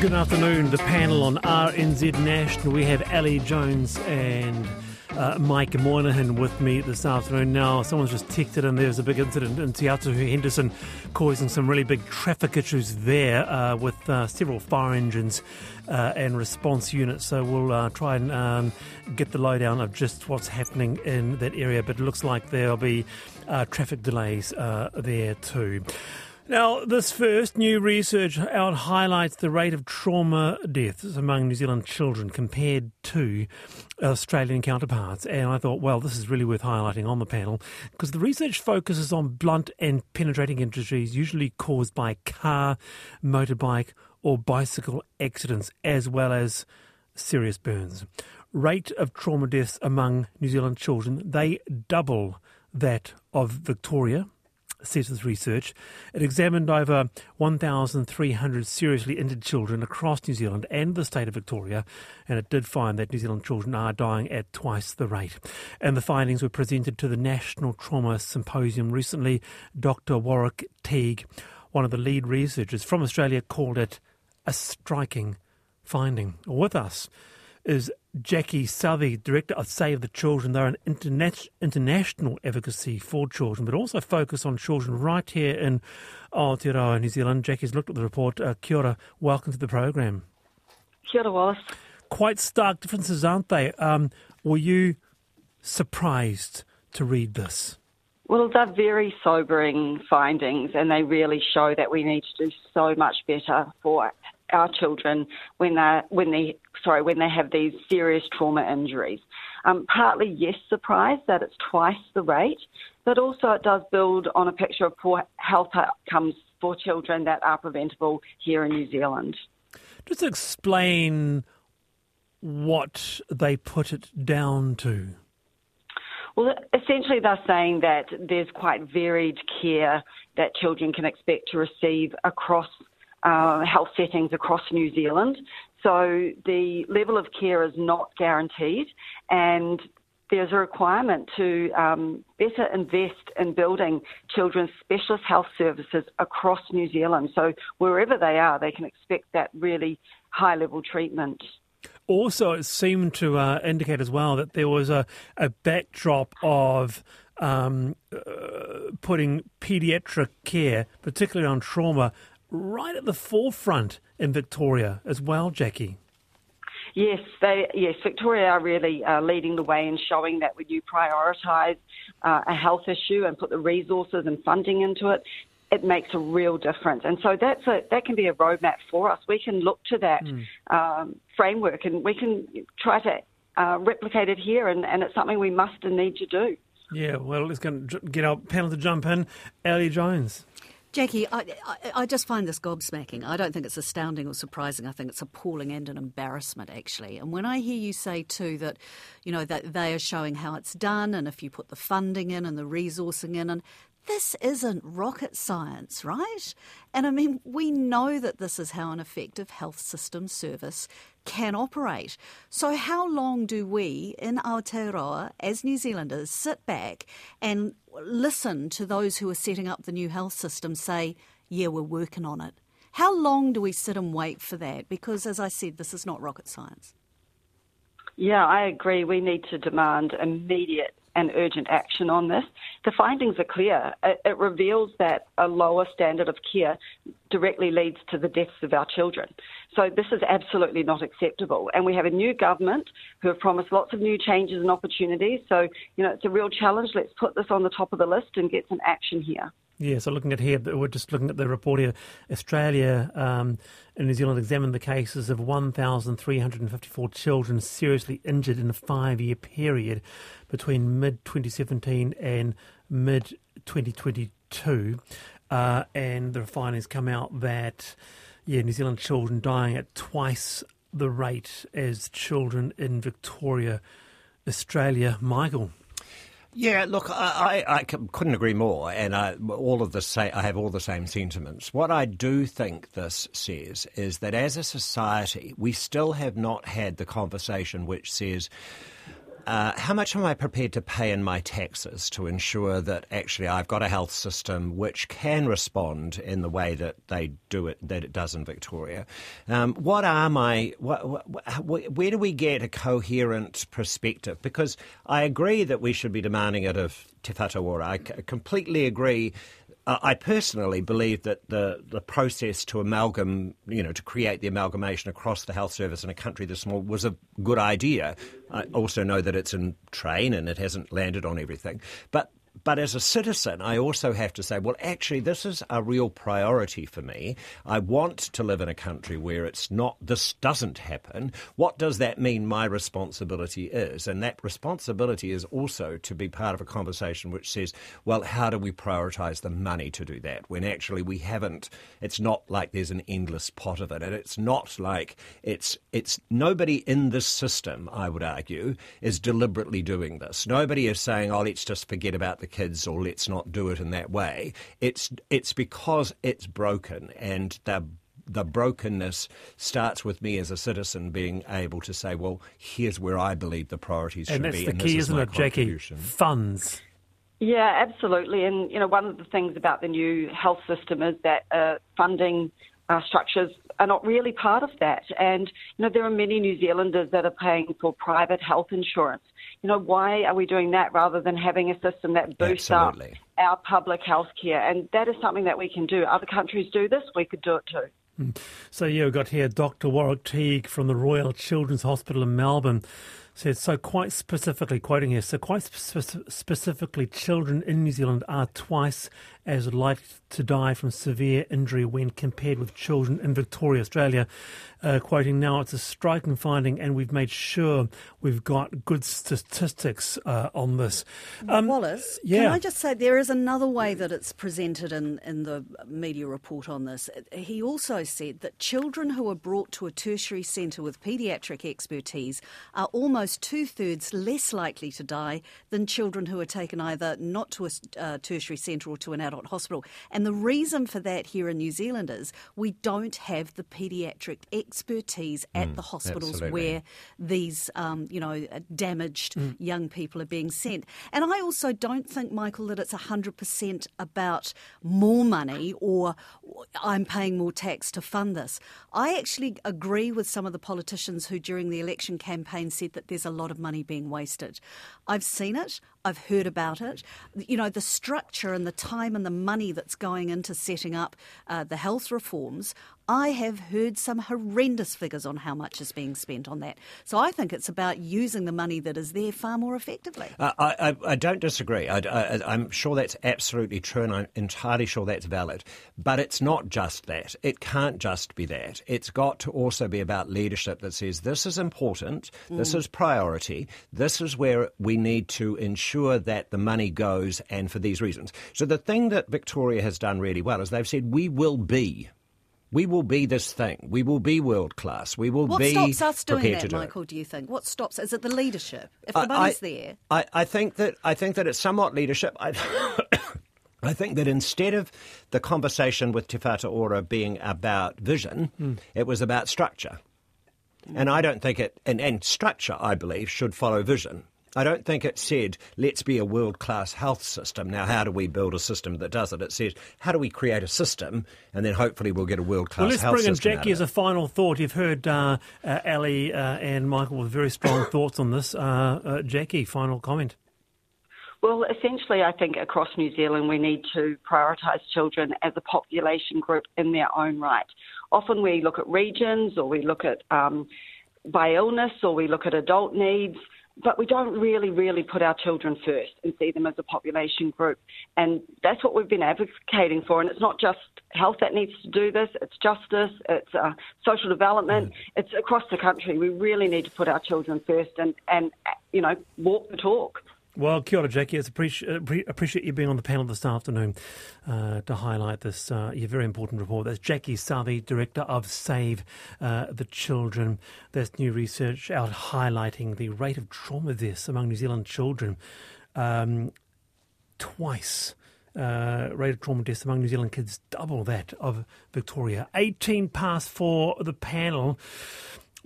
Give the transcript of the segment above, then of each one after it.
Good afternoon. The panel on RNZ National. We have Ali Jones and uh, Mike Moynahan with me this afternoon. Now, someone's just texted in there's a big incident in Te Henderson causing some really big traffic issues there uh, with uh, several fire engines uh, and response units. So we'll uh, try and um, get the lowdown of just what's happening in that area. But it looks like there'll be uh, traffic delays there too. Now, this first new research out highlights the rate of trauma deaths among New Zealand children compared to Australian counterparts. And I thought, well, this is really worth highlighting on the panel because the research focuses on blunt and penetrating injuries usually caused by car, motorbike, or bicycle accidents, as well as serious burns. Rate of trauma deaths among New Zealand children, they double that of Victoria says research. It examined over 1,300 seriously injured children across New Zealand and the state of Victoria, and it did find that New Zealand children are dying at twice the rate. And the findings were presented to the National Trauma Symposium recently. Dr. Warwick Teague, one of the lead researchers from Australia, called it a striking finding. With us is Jackie Southey, Director of Save the Children. They're an interna- international advocacy for children, but also focus on children right here in Aotearoa, New Zealand. Jackie's looked at the report. Uh, kia ora, welcome to the program. Kia ora, Wallace. Quite stark differences, aren't they? Um, were you surprised to read this? Well, they're very sobering findings, and they really show that we need to do so much better for our children when they when they sorry when they have these serious trauma injuries. Um, partly, yes, surprised that it's twice the rate, but also it does build on a picture of poor health outcomes for children that are preventable here in New Zealand. Just explain what they put it down to. Well, essentially, they're saying that there's quite varied care that children can expect to receive across uh, health settings across New Zealand. So the level of care is not guaranteed, and there's a requirement to um, better invest in building children's specialist health services across New Zealand. So wherever they are, they can expect that really high level treatment. Also, it seemed to uh, indicate as well that there was a, a backdrop of um, uh, putting paediatric care, particularly on trauma, right at the forefront in Victoria as well, Jackie. Yes, they, yes, Victoria are really uh, leading the way and showing that when you prioritise uh, a health issue and put the resources and funding into it, it makes a real difference. And so that's a, that can be a roadmap for us. We can look to that mm. um, framework and we can try to uh, replicate it here, and, and it's something we must and need to do. Yeah, well, let's get our panel to jump in. Ali Jones. Jackie, I, I, I, just find this gobsmacking. I don't think it's astounding or surprising. I think it's appalling and an embarrassment, actually. And when I hear you say, too, that, you know, that they are showing how it's done and if you put the funding in and the resourcing in, and this isn't rocket science, right? And I mean, we know that this is how an effective health system service can operate. So, how long do we in Aotearoa, as New Zealanders, sit back and listen to those who are setting up the new health system say, yeah, we're working on it? How long do we sit and wait for that? Because, as I said, this is not rocket science. Yeah, I agree. We need to demand immediate and urgent action on this. The findings are clear. It, it, reveals that a lower standard of care directly leads to the deaths of our children. So this is absolutely not acceptable. And we have a new government who have promised lots of new changes and opportunities. So, you know, it's a real challenge. Let's put this on the top of the list and get some action here. Yeah, so looking at here, we're just looking at the report here. Australia um, and New Zealand examined the cases of 1,354 children seriously injured in a five year period between mid 2017 and mid 2022. Uh, and the findings come out that, yeah, New Zealand children dying at twice the rate as children in Victoria, Australia. Michael. Yeah, look, I, I, I couldn't agree more, and I, all of the say, I have all the same sentiments. What I do think this says is that as a society, we still have not had the conversation which says uh, how much am I prepared to pay in my taxes to ensure that actually I've got a health system which can respond in the way that they do it, that it does in Victoria? Um, what are my, what, what, where do we get a coherent perspective? Because I agree that we should be demanding it of Te Ora. I completely agree I personally believe that the, the process to amalgam, you know, to create the amalgamation across the health service in a country this small was a good idea. I also know that it's in train and it hasn't landed on everything. But but as a citizen, I also have to say, well, actually, this is a real priority for me. I want to live in a country where it's not, this doesn't happen. What does that mean my responsibility is? And that responsibility is also to be part of a conversation which says, well, how do we prioritize the money to do that? When actually we haven't, it's not like there's an endless pot of it. And it's not like it's, it's nobody in this system, I would argue, is deliberately doing this. Nobody is saying, oh, let's just forget about the kids or let's not do it in that way. It's it's because it's broken and the the brokenness starts with me as a citizen being able to say, well, here's where I believe the priorities and should that's be. The and key, is isn't it, Jackie? Funds. Yeah, absolutely. And, you know, one of the things about the new health system is that uh, funding uh, structures are not really part of that. And, you know, there are many New Zealanders that are paying for private health insurance. You know, why are we doing that rather than having a system that boosts Absolutely. up our public health care? And that is something that we can do. Other countries do this, we could do it too. Hmm. So, yeah, we've got here Dr. Warwick Teague from the Royal Children's Hospital in Melbourne said, so quite specifically, quoting here, so quite spe- specifically, children in New Zealand are twice as likely to die from severe injury when compared with children in Victoria, Australia. Uh, quoting now, it's a striking finding, and we've made sure we've got good statistics uh, on this. Um, Wallace, yeah. can I just say there is another way that it's presented in, in the media report on this. He also said that children who are brought to a tertiary centre with paediatric expertise are almost two thirds less likely to die than children who are taken either not to a uh, tertiary centre or to an adult adult hospital. And the reason for that here in New Zealand is we don't have the paediatric expertise at mm, the hospitals absolutely. where these, um, you know, damaged mm. young people are being sent. And I also don't think, Michael, that it's 100% about more money or I'm paying more tax to fund this. I actually agree with some of the politicians who, during the election campaign, said that there's a lot of money being wasted. I've seen it. I've heard about it. You know, the structure and the time and the money that's going into setting up uh, the health reforms, I have heard some horrendous figures on how much is being spent on that. So I think it's about using the money that is there far more effectively. Uh, I, I, I, don't disagree. I, am sure that's absolutely true, and I'm entirely sure that's valid. But it's not just that. It can't just be that. It's got to also be about leadership that says this is important, mm. this is priority, this is where we need to ensure that the money goes, and for these reasons. So the thing that Victoria has done really well is they've said we will be we will be this thing. We will be world class. We will what be. What stops us doing that, do Michael? Do you think? What stops? Is it the leadership? If the I, money's I, there, I, I think that I think that it's somewhat leadership. I, I think that instead of the conversation with Te Ora being about vision, mm. it was about structure. And I don't think it, and, and structure, I believe, should follow vision. I don't think it said, let's be a world class health system. Now, how do we build a system that does it? It said, how do we create a system and then hopefully we'll get a world class well, health system. Let's bring in Jackie as a final thought. You've heard uh, uh, Ali uh, and Michael with very strong thoughts on this. Uh, uh, Jackie, final comment. Well, essentially, I think across New Zealand we need to prioritise children as a population group in their own right. Often we look at regions or we look at um, by illness or we look at adult needs but we don't really, really put our children first and see them as a population group. And that's what we've been advocating for. And it's not just health that needs to do this, it's justice, it's uh, social development, mm. it's across the country. We really need to put our children first and, and you know, walk the talk. Well, kia ora, Jackie. It's appreciate, appreciate you being on the panel this afternoon uh, to highlight this uh, your very important report. That's Jackie Southey, Director of Save uh, the Children. There's new research out highlighting the rate of trauma deaths among New Zealand children um, twice. Uh, rate of trauma deaths among New Zealand kids double that of Victoria. 18 past four, the panel.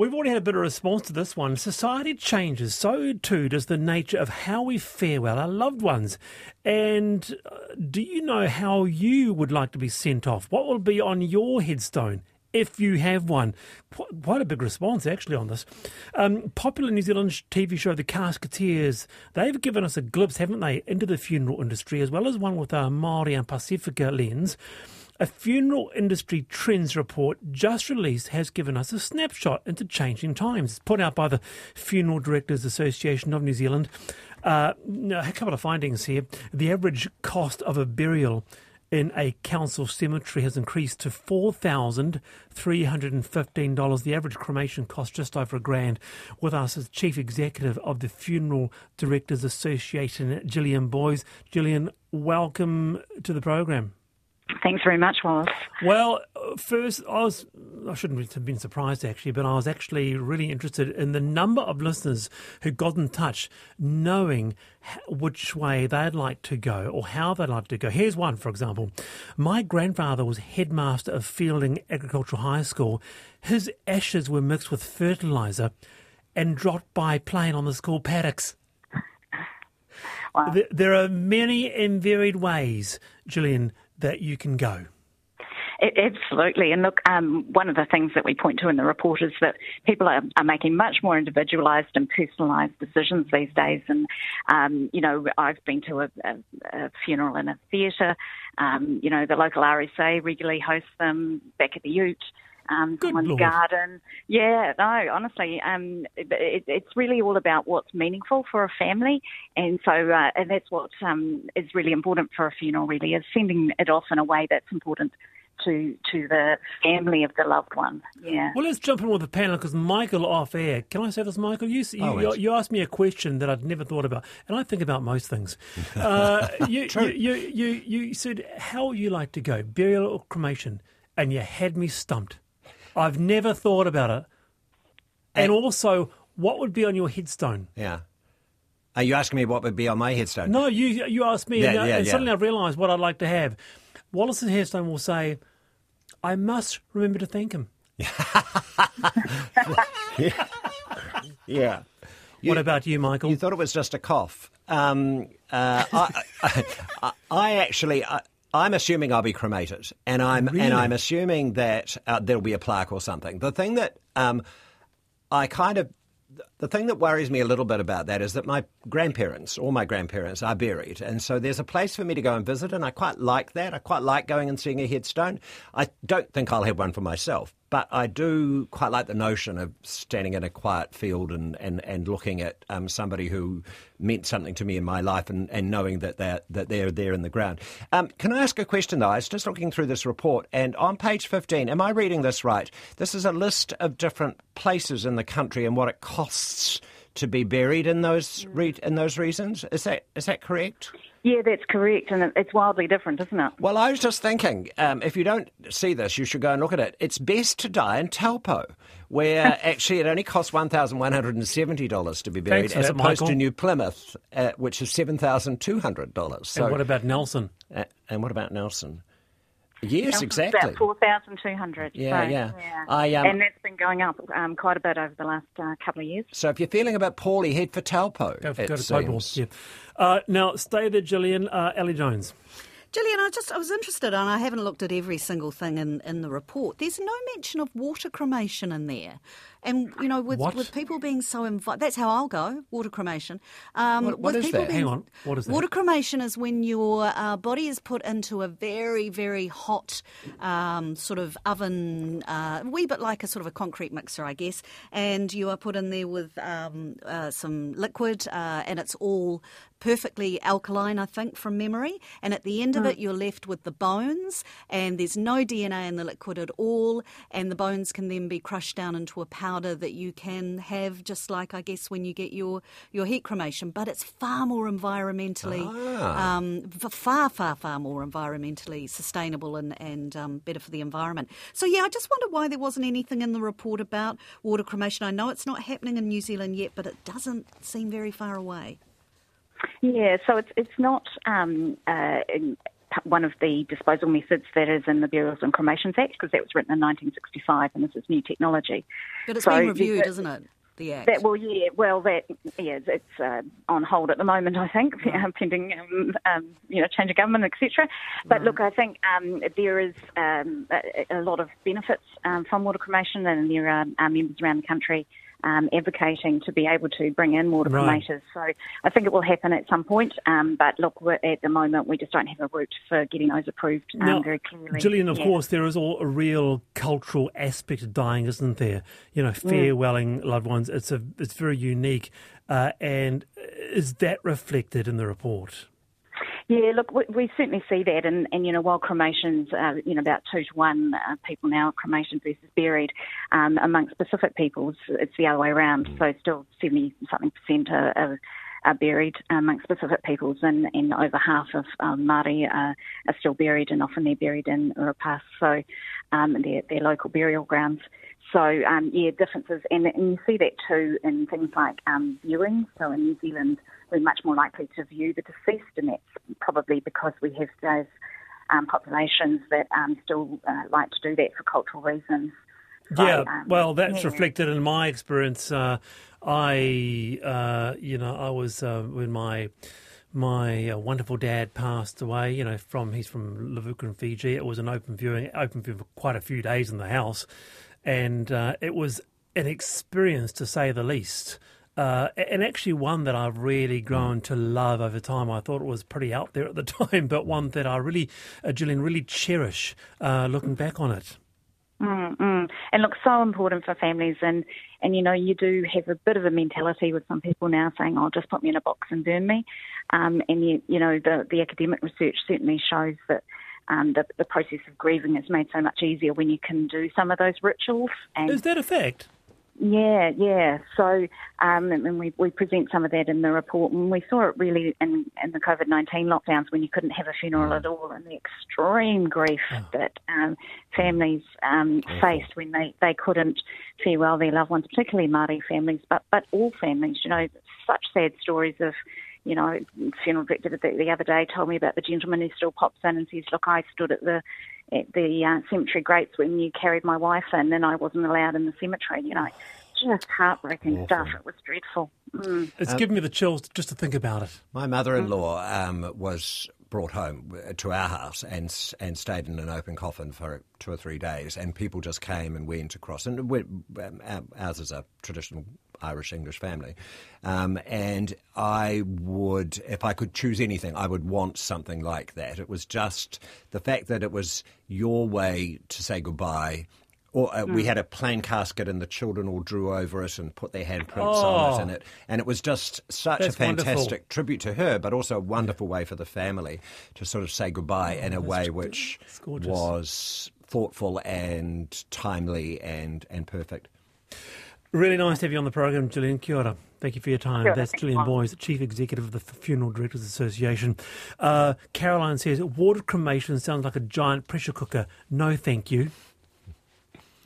We've already had a bit of response to this one. Society changes, so too does the nature of how we farewell our loved ones. And uh, do you know how you would like to be sent off? What will be on your headstone? If you have one, quite a big response actually on this. Um, popular New Zealand TV show The Casketeers, they've given us a glimpse, haven't they, into the funeral industry as well as one with a Maori and Pacifica lens. A funeral industry trends report just released has given us a snapshot into changing times. It's put out by the Funeral Directors Association of New Zealand. Uh, a couple of findings here. The average cost of a burial in a council cemetery has increased to $4,315. The average cremation cost just over a grand. With us as Chief Executive of the Funeral Directors Association, Gillian Boys. Gillian, welcome to the program. Thanks very much, Wallace. Well, first, I was I shouldn't have been surprised actually, but I was actually really interested in the number of listeners who got in touch, knowing which way they'd like to go or how they'd like to go. Here's one, for example. My grandfather was headmaster of Feilding Agricultural High School. His ashes were mixed with fertilizer and dropped by plane on the school paddocks. Wow. There are many and varied ways, Gillian, that you can go. Absolutely. And look, um, one of the things that we point to in the report is that people are, are making much more individualised and personalised decisions these days. And, um, you know, I've been to a, a, a funeral in a theatre. Um, you know, the local RSA regularly hosts them back at the Ute um, someone's Lord. garden. Yeah, no, honestly, um, it, it's really all about what's meaningful for a family, and so uh, and that's what um, is really important for a funeral. Really, is sending it off in a way that's important to to the family of the loved one. Yeah. Well, let's jump in with the panel because Michael off air. Can I say this, Michael? You you, oh, you, you, asked me a question that I'd never thought about, and I think about most things. Uh, you, you, you, you said how you like to go, burial or cremation, and you had me stumped. I've never thought about it. And, also, what would be on your headstone? Yeah. Are you asking me what would be on my headstone? No, you you asked me, yeah, and, yeah, and yeah. suddenly I realised what I'd like to have. Wallace's headstone will say, "I must remember to thank him." yeah. yeah. You, what about you, Michael? You thought it was just a cough. Um, uh, I, I, I, actually, I, I'm assuming I'll be cremated, and I'm really? and I'm assuming that uh, there'll be a plaque or something. The thing that um, I kind of the thing that worries me a little bit about that is that my grandparents, all my grandparents, are buried. And so there's a place for me to go and visit, and I quite like that. I quite like going and seeing a headstone. I don't think I'll have one for myself, but I do quite like the notion of standing in a quiet field and, and, and looking at um, somebody who meant something to me in my life and, and knowing that they're, that they're there in the ground. Um, can I ask a question, though? I was just looking through this report, and on page 15, am I reading this right? This is a list of different places in the country and what it costs to be buried in those re- in those reasons. Is that is that correct? Yeah, that's correct, and it's wildly different, isn't it? Well, I was just thinking, um, if you don't see this, you should go and look at it. It's best to die in Taupo, where actually it only costs one thousand one hundred and seventy dollars to be buried, as opposed Michael. to New Plymouth, uh, which is seven thousand two hundred dollars. So, and what about Nelson? Uh, and what about Nelson? Yes, exactly. About 4,200. Yeah, so, yeah. yeah. I, um, and that's been going up um, quite a bit over the last uh, couple of years. So if you're feeling a bit poorly, head for Taupo. Go, go to Taupo. Yeah. Uh, now, stay there, Gillian. Uh, Ali Jones. Gillian, I just I was interested, and I haven't looked at every single thing in, in the report. There's no mention of water cremation in there. And you know, with what? with people being so involved, that's how I'll go. Water cremation. Um, what, what is that? Being, Hang on. What is that? Water cremation is when your uh, body is put into a very very hot um, sort of oven, uh, a wee bit like a sort of a concrete mixer, I guess, and you are put in there with um, uh, some liquid, uh, and it's all perfectly alkaline, I think, from memory. And at the end of it, you're left with the bones, and there's no DNA in the liquid at all, and the bones can then be crushed down into a powder powder that you can have, just like I guess when you get your, your heat cremation. But it's far more environmentally, ah. um, far, far, far more environmentally sustainable and, and um, better for the environment. So, yeah, I just wonder why there wasn't anything in the report about water cremation. I know it's not happening in New Zealand yet, but it doesn't seem very far away. Yeah, so it's it's not um, uh, one of the disposal methods that is in the Burials and Cremations Act because that was written in 1965 and this is new technology. But it's so been reviewed, isn't it? The act. That, well, yeah, well, that yeah, it's uh, on hold at the moment, I think, right. pending um, um, you know change of government, etc. But right. look, I think um, there is um, a, a, lot of benefits um, from water cremation, and there are, are members around the country um, advocating to be able to bring in water right. So I think it will happen at some point. Um, but look, at the moment, we just don't have a route for getting those approved um, now, very clearly. Gillian, of yeah. course, there is all a real cultural aspect of dying, isn't there? You know, mm. farewelling mm. loved ones. It's a it's very unique. Uh, and is that reflected in the report? Yeah, look, we, we, certainly see that, and, and you know, while cremations, you know, about two to one uh, people now cremation versus buried, um, amongst Pacific peoples, it's the other way around. So still seventy something percent are, are, are buried amongst Pacific peoples, and, and over half of um, Māori are, are still buried, and often they're buried in Urupas, so um, their their local burial grounds. So um, yeah, differences, and, and you see that too in things like um, viewing. So in New Zealand we're much more likely to view the deceased, and that's probably because we have those um, populations that um, still uh, like to do that for cultural reasons. So, yeah, um, well, that's yeah. reflected in my experience. Uh, I, uh, you know, I was uh, when my my uh, wonderful dad passed away. You know, from he's from Levuka in Fiji. It was an open viewing, open view for quite a few days in the house, and uh, it was an experience to say the least. Uh, and actually one that I've really grown to love over time. I thought it was pretty out there at the time, but one that I really, uh, Gillian, really cherish uh, looking back on it. Mm-hmm. And look, so important for families, and and you know you do have a bit of a mentality with some people now saying, "Oh, just put me in a box and burn me," um, and you you know the the academic research certainly shows that um, the, the process of grieving is made so much easier when you can do some of those rituals. And is that a fact? Yeah, yeah. So, um, and we, we present some of that in the report, and we saw it really in, in the COVID 19 lockdowns when you couldn't have a funeral at all, and the extreme grief oh. that um, families um, faced when they, they couldn't farewell their loved ones, particularly Māori families, but, but all families. You know, such sad stories of you know, funeral director the, the other day told me about the gentleman who still pops in and says, "Look, I stood at the at the uh, cemetery grates when you carried my wife in, and I wasn't allowed in the cemetery." You know, just heartbreaking Awful. stuff. It was dreadful. Mm. It's um, given me the chills just to think about it. My mother-in-law um, was brought home to our house and and stayed in an open coffin for two or three days, and people just came and went across. And we, um, ours is a traditional Irish English family. Um, and I would, if I could choose anything, I would want something like that. It was just the fact that it was your way to say goodbye. Or uh, mm. we had a plain casket, and the children all drew over it and put their handprints oh, on it, and it and it was just such a fantastic wonderful. tribute to her, but also a wonderful way for the family to sort of say goodbye oh, in a way which was thoughtful and timely and and perfect. Really nice to have you on the program, Gillian. Kia ora. Thank you for your time. Sure, That's Gillian Boyes, Chief Executive of the Funeral Directors Association. Uh, Caroline says, water cremation sounds like a giant pressure cooker. No, thank you.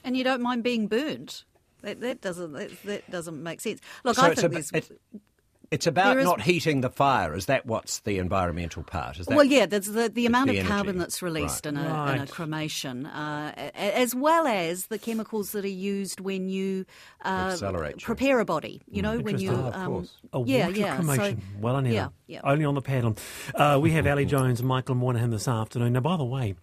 And you don't mind being burnt. That, that doesn't that, that, doesn't make sense. Look, so I think a, there's. It, it's about is, not heating the fire. Is that what's the environmental part? Is that, well, yeah, there's the, the amount the of carbon that's released right. in, a, right. in, a, cremation, uh, as well as the chemicals that are used when you uh, prepare a body. You know, when you oh, um, a yeah, yeah, cremation. So, well, anyhow, yeah, yeah. only on the panel. Uh, we have Ali Jones and Michael Moynahan this afternoon. Now, by the way.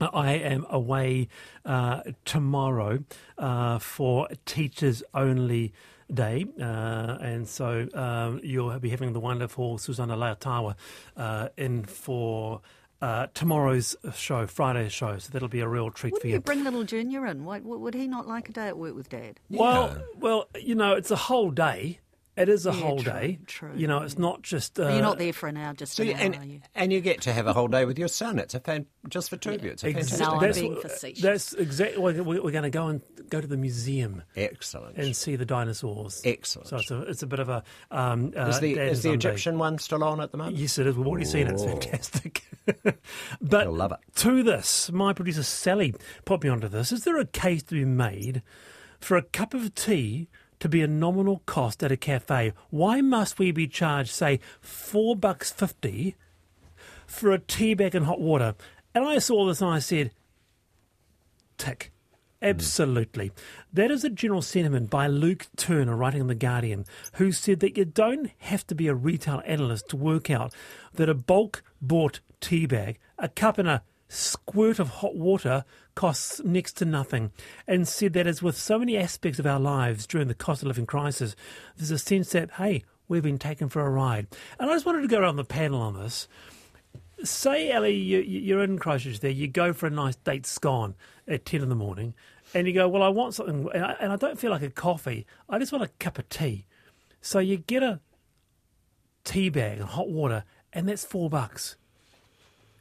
I am away uh, tomorrow uh, for teachers only Day, uh, and so um, you'll be having the wonderful Susana Lei'ataua uh, in for. Uh, tomorrow's show, Friday's show, so that'll be a real treat Wouldn't for you. you bring little Junior in? Why, would he not like a day at work with Dad? Well, yeah. well, you know, it's a whole day. It is a yeah, whole true, day. True. You know, it's not just. Uh, you're not there for an hour, just so an and, hour, you? And you get to have a whole day with your son. It's a fan, just for two of you. It's a fantastic. No, that's, being facetious. That's exactly. We're, we're going to go and go to the museum. Excellent. And see the dinosaurs. Excellent. So it's a, it's a bit of a. Um, uh, is the, is the Egyptian one still on at the moment? Yes, it is. We've already seen it. It's fantastic. but You'll love it. to this, my producer Sally put me onto this. Is there a case to be made for a cup of tea? To be a nominal cost at a cafe. Why must we be charged, say, four bucks fifty for a tea bag and hot water. And I saw this and I said, tick. Hmm. Absolutely. That is a general sentiment by Luke Turner, writing in The Guardian, who said that you don't have to be a retail analyst to work out that a bulk bought tea bag, a cup and a squirt of hot water costs next to nothing, and said that as with so many aspects of our lives during the cost of living crisis, there's a sense that, hey, we've been taken for a ride. And I just wanted to go around the panel on this. Say, Ali, you, you're in Christchurch there, you go for a nice date scone at 10 in the morning, and you go, Well, I want something, and I, and I don't feel like a coffee, I just want a cup of tea. So you get a tea bag and hot water, and that's four bucks.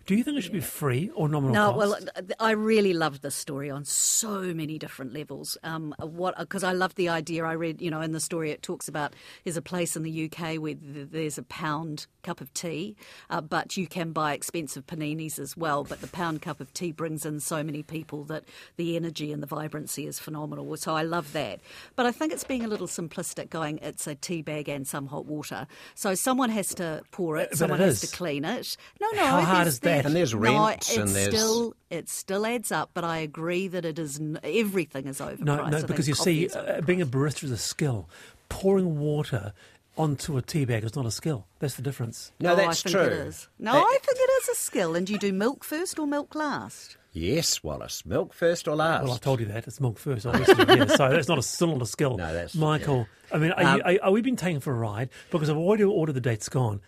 Do you think it should be free or nominal no, cost? well, I really loved this story on so many different levels. Um, what because I loved the idea. I read, you know, in the story it talks about there's a place in the UK where there's a pound cup of tea, uh, but you can buy expensive paninis as well. But the pound cup of tea brings in so many people that the energy and the vibrancy is phenomenal. So I love that. But I think it's being a little simplistic, going it's a tea bag and some hot water. So someone has to pour it, But someone it has to clean it. No, no, How hard is that? And there's no, rent it's and there's- still it still adds up. But I agree that it is everything is overpriced. No, no, because you see, uh, being a overpriced. barista is a skill. Pouring water onto a tea bag is not a skill. That's the difference. No, Oh, that's I think true. It is. No, Uh, I think it is a skill. And do you do milk first or milk last? Yes, Wallace. Milk first or last? Well, I told you that. It's milk first, obviously. yeah, so that's not a, still not a skill. No, that's- Michael, I mean, are, you, Um, are, are we being taken for a ride? Because I've already ordered the date's gone.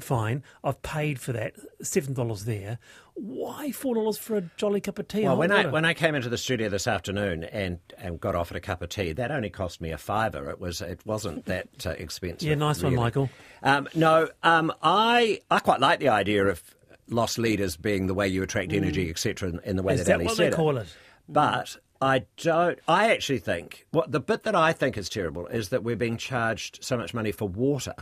Fine. I've paid for that. $7 there. Why $4 for a jolly cup of tea? Well, when I when I came into the studio this afternoon and, and got offered a cup of tea, that only cost me a fiver. It was it wasn't that uh, expensive. Yeah, nice one. Michael. Um, no, um, I I quite like the idea of loss leaders being the way you attract energy, etc. In, in the way Mm. Is that, that Ali what said they call it? But I don't. I actually think what the bit that I think is terrible is that we're being charged so much money for water.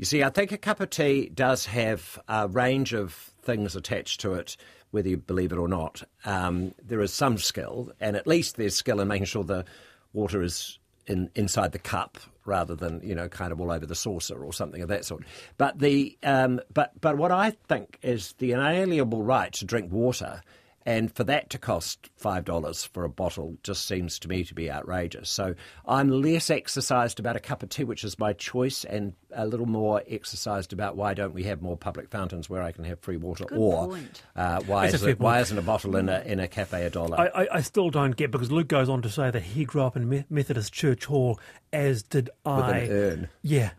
You see, I think a cup of tea does have a range of things attached to it, whether you believe it or not. Um, there is some skill, and at least there's skill in making sure the water is in, inside the cup rather than you know kind of all over the saucer or something of that sort. But the um, but but what I think is the inalienable right to drink water. And for that to cost $5 for a bottle just seems to me to be outrageous. So I'm less exercised about a cup of tea, which is my choice, and a little more exercised about why don't we have more public fountains where I can have free water, Good or point. Uh, why, is it, why isn't a bottle in a, in a cafe a dollar? I, I, I still don't get because Luke goes on to say that he grew up in Me- Methodist Church Hall, as did I. With an urn. Yeah,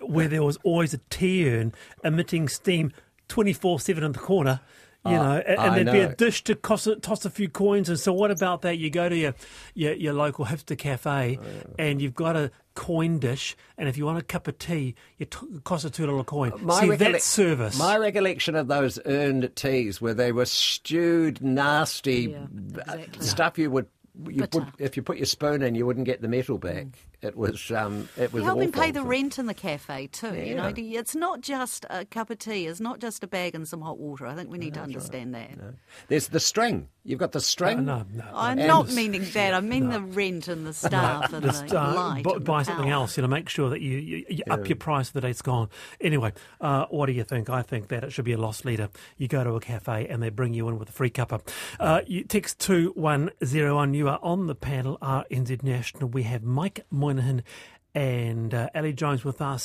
where there was always a tea urn emitting steam twenty four seven in the corner. You Ah, know, and, and there'd be a dish to toss a, toss a few coins. And so, what about that? You go to your your, your local hipster cafe, and you've got a coin dish, and if you want a cup of tea, it t- costs a two dollar coin. See, recollec- that's service. My recollection of those earned teas where they were stewed, nasty Yeah, uh, exactly. stuff you would. You put, if you put your spoon in, you wouldn't get the metal back. It was um, it was Helping awful. pay the rent in the cafe too. You know, it's not just a cup of tea. It's not just a bag and some hot water. I think we need to understand that. There's the string. You've got the string. no, no. I'm And- not meaning that. I mean the rent and the staff and the, Just, uh, light. bu- and the buy something power. else. You know, make sure that you, you, you up your price the date's gone. Anyway, uh, what do you think? I think that it should be a loss leader. You go to a cafe and they bring you in with a free cuppa. Uh, you text two one zero one. You are on the panel. RNZ National. We have Mike Moynahan and uh, Ali Jones with us.